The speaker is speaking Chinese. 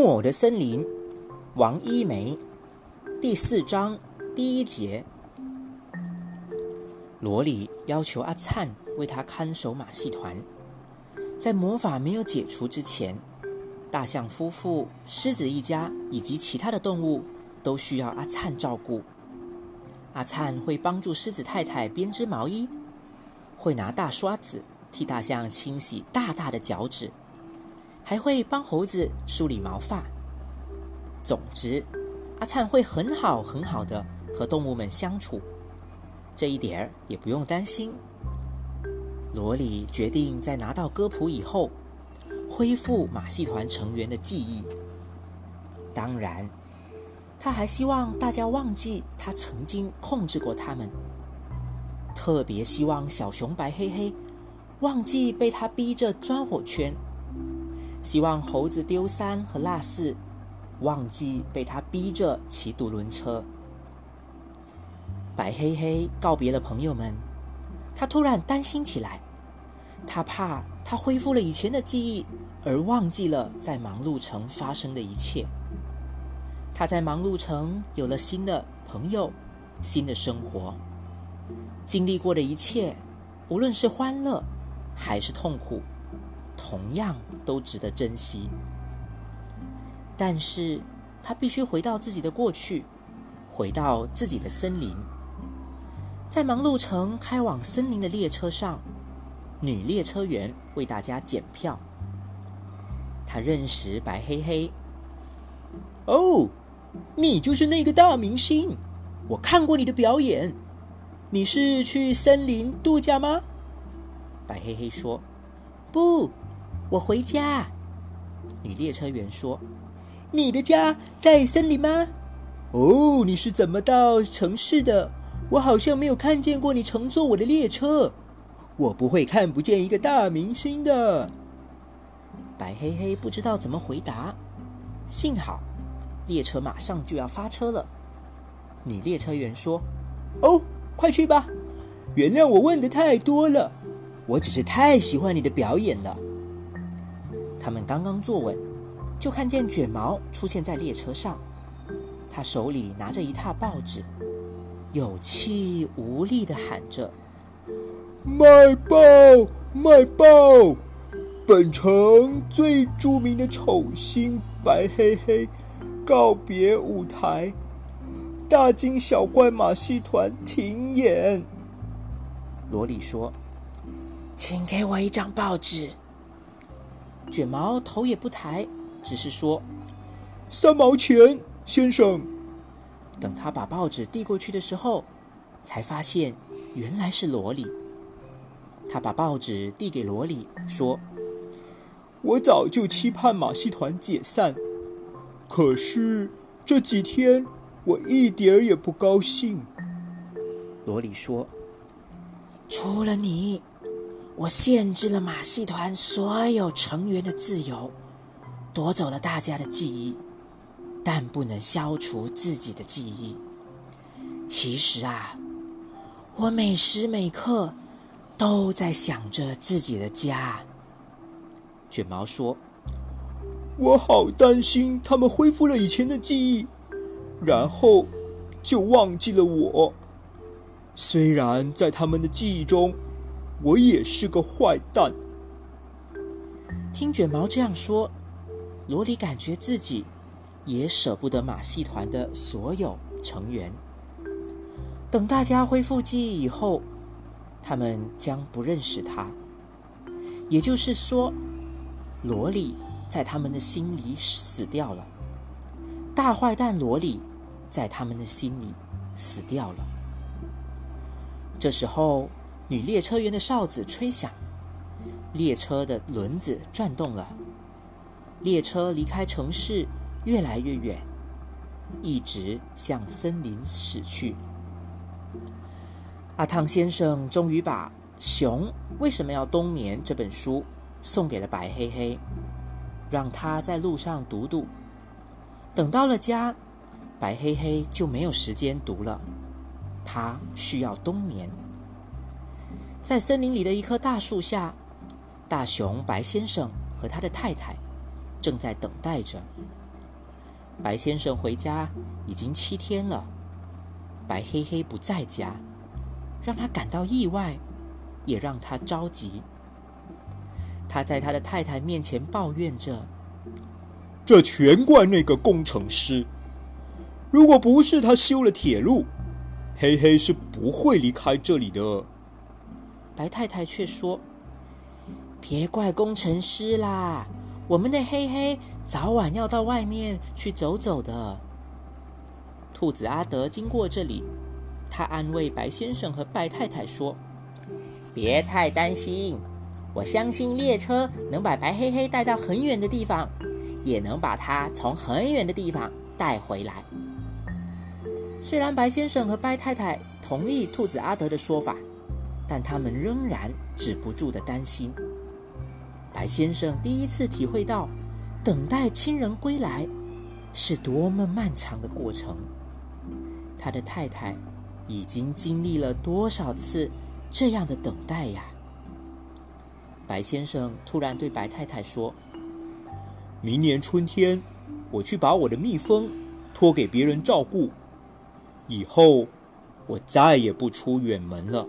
木偶的森林，王一梅，第四章第一节。罗里要求阿灿为他看守马戏团，在魔法没有解除之前，大象夫妇、狮子一家以及其他的动物都需要阿灿照顾。阿灿会帮助狮子太太编织毛衣，会拿大刷子替大象清洗大大的脚趾。还会帮猴子梳理毛发。总之，阿灿会很好很好的和动物们相处，这一点儿也不用担心。罗里决定在拿到歌谱以后，恢复马戏团成员的记忆。当然，他还希望大家忘记他曾经控制过他们，特别希望小熊白黑黑忘记被他逼着钻火圈。希望猴子丢三和落四，忘记被他逼着骑独轮车。白黑黑告别了朋友们，他突然担心起来，他怕他恢复了以前的记忆，而忘记了在忙碌城发生的一切。他在忙碌城有了新的朋友，新的生活，经历过的一切，无论是欢乐还是痛苦。同样都值得珍惜，但是他必须回到自己的过去，回到自己的森林。在忙碌城开往森林的列车上，女列车员为大家检票。她认识白黑黑。哦，你就是那个大明星，我看过你的表演。你是去森林度假吗？白黑黑说：“不。”我回家。女列车员说：“你的家在森林吗？”“哦，你是怎么到城市的？我好像没有看见过你乘坐我的列车。我不会看不见一个大明星的。”白黑黑不知道怎么回答。幸好，列车马上就要发车了。女列车员说：“哦，快去吧。原谅我问的太多了，我只是太喜欢你的表演了。”他们刚刚坐稳，就看见卷毛出现在列车上。他手里拿着一沓报纸，有气无力的喊着：“卖报，卖报！本城最著名的丑星白黑黑告别舞台，大惊小怪马戏团停演。”罗莉说：“请给我一张报纸。”卷毛头也不抬，只是说：“三毛钱，先生。”等他把报纸递过去的时候，才发现原来是罗里。他把报纸递给罗里，说：“我早就期盼马戏团解散，可是这几天我一点儿也不高兴。”罗里说：“除了你。”我限制了马戏团所有成员的自由，夺走了大家的记忆，但不能消除自己的记忆。其实啊，我每时每刻都在想着自己的家。卷毛说：“我好担心他们恢复了以前的记忆，然后就忘记了我。虽然在他们的记忆中。”我也是个坏蛋。听卷毛这样说，罗里感觉自己也舍不得马戏团的所有成员。等大家恢复记忆以后，他们将不认识他。也就是说，罗里在他们的心里死掉了。大坏蛋罗里在他们的心里死掉了。这时候。女列车员的哨子吹响，列车的轮子转动了。列车离开城市越来越远，一直向森林驶去。阿汤先生终于把《熊为什么要冬眠》这本书送给了白黑黑，让他在路上读读。等到了家，白黑黑就没有时间读了，他需要冬眠。在森林里的一棵大树下，大熊白先生和他的太太正在等待着。白先生回家已经七天了，白黑黑不在家，让他感到意外，也让他着急。他在他的太太面前抱怨着：“这全怪那个工程师！如果不是他修了铁路，黑黑是不会离开这里的。”白太太却说：“别怪工程师啦。”我们的黑黑早晚要到外面去走走的。兔子阿德经过这里，他安慰白先生和白太太说：“别太担心，我相信列车能把白黑黑带到很远的地方，也能把它从很远的地方带回来。”虽然白先生和白太太同意兔子阿德的说法，但他们仍然止不住的担心。白先生第一次体会到，等待亲人归来是多么漫长的过程。他的太太已经经历了多少次这样的等待呀？白先生突然对白太太说：“明年春天，我去把我的蜜蜂托给别人照顾，以后我再也不出远门了。”